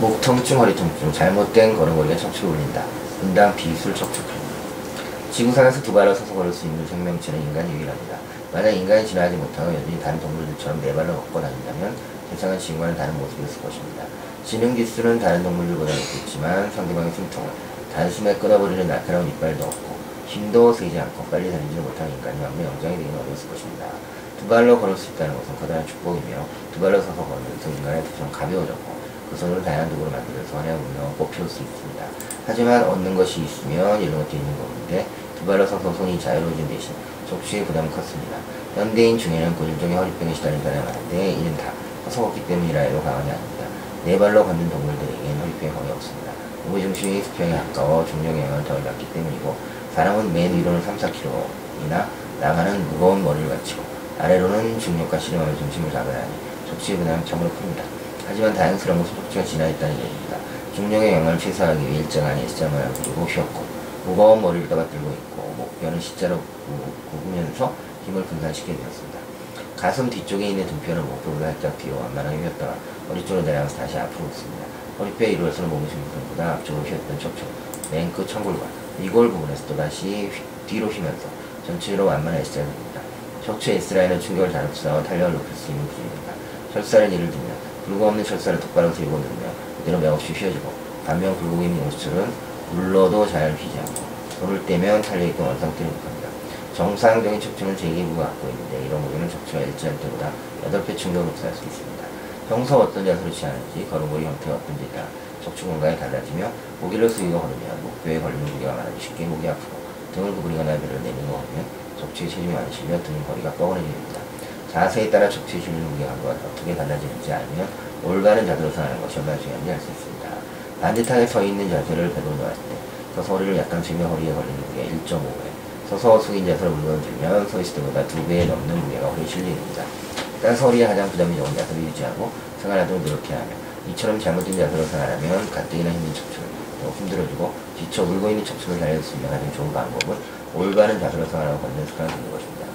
목 통증, 허리 통증, 잘못된 걸음걸이가 척추를 울린다. 분당 비술 척추 지구상에서 두 발로 서서 걸을 수 있는 생명체는 인간이 유일합니다. 만약 인간이 진화하지 못하고 여전히 다른 동물들처럼 네 발로 걷고 다닌다면 세상은 지금과는 다른 모습이었을 것입니다. 지능 지수는 다른 동물들보다 높겠지만 상대방의 숨통을 단숨에 끊어버리는 날카로운 이빨도 없고 힘도 세지 않고 빨리 달리지 못하는 인간이 만무 영장이 되기는 어려웠을 것입니다. 두 발로 걸을 수 있다는 것은 커다란 축복이며 두 발로 서서 걸으면서 인간의 투처럼 가벼워졌고 그 손을 다양한 도구로 만들어서 하나의 운명을 뽑혀올 수 있습니다. 하지만 얻는 것이 있으면 이런 것도 있는 건데 두 발로 서서 손이 자유로워진 대신 척추의 부담이 컸습니다. 현대인 중에는 고질적인 허리병에 시달린 사람이 많은데 이는 다 서서 걷기 때문이라 해도 과언이 아닙니다. 네 발로 걷는 동물들에게는 허리병이 거의 없습니다. 무게중심이 수평에 가까워 중력 영향을 덜 받기 때문이고 사람은 맨 위로는 3, 4kg이나 나가는 무거운 머리를 갖추고 아래로는 중력과 씨름하며 중심을 잡아야 하니 척추의 부담이 참으로 큽니다. 하지만 다행스러운 것은 척추가 진화했다는 얘기입니다. 중력의 영향을 최소화하기 위해 일정한 S자모양을 그리고 휘었고 무거운 머리를 떠받들고 있고 목뼈는 C자로 굽으면서 힘을 분산시키게 되었습니다. 가슴 뒤쪽에 있는 등뼈는 목표보다 살짝 뒤로 완만하게 휘었다가 허리 쪽으로 내려가서 다시 앞으로 굽습니다. 허리뼈에 이루어서는 몸의 중심보다 앞쪽으로 휘었던 척추, 맨끝 천골과 이골 부분에서 또다시 뒤로 휘면서 전체로 S자를 굽니다. 척추 S라인은 충격을 잘 흡수하고 탄력을 높일 수 있는 부분입니다. 철사를 예를 들면 굴곡 없는 철사를 똑바로 들고 누르면 그대로 맥없이 휘어지고 반면 굴곡 있는 옷철은 눌러도 잘 휘지 않고 손을 떼면 탄력있고 원상태를 못합니다. 정상적인 척추는 제2무가 갖고 있는데 이런 무게는 척추가 일치할 때보다 8배 충격을 흡수할 수 있습니다. 평소 어떤 자세로 취하는지 걸음걸이 형태가 어떤지에 따라 척추 공간이 달라지며 무게를 숙이고 걸으면 목뼈에 걸리는 무게가 많아져 쉽게 목이 아프고 등을 구부리거나 배를 내밀고 걸으면 척추에 체중이 실려 등 거리가 뻐근해지게 됩니다. 자세에 따라 척추에 실리는 무게가 어떻게 달라지는지 알면 올바른 자세로 서하는 것이 얼마나 중요한지 알 수 있습니다. 반듯하게 서 있는 자세를 배로 놓았을 때 서서 허리를 약간 들며 허리에 걸리는 무게 1.5배 서서 숙인 자세를 물건 들면 서 있을 때보다 2배에 넘는 무게가 허리에 실립니다. 따라서 허리에 가장 부담이 적은 자세를 유지하고 생활하도록 노력해야 하며 이처럼 잘못된 자세로 생활하면 가뜩이나 힘든 척추를 더 힘들어지고 지쳐 울고 있는 척추를 달려줄 수 있는 가장 좋은 방법은 올바른 자세로 생활하고 걷는 습관을 듣는 것입니다.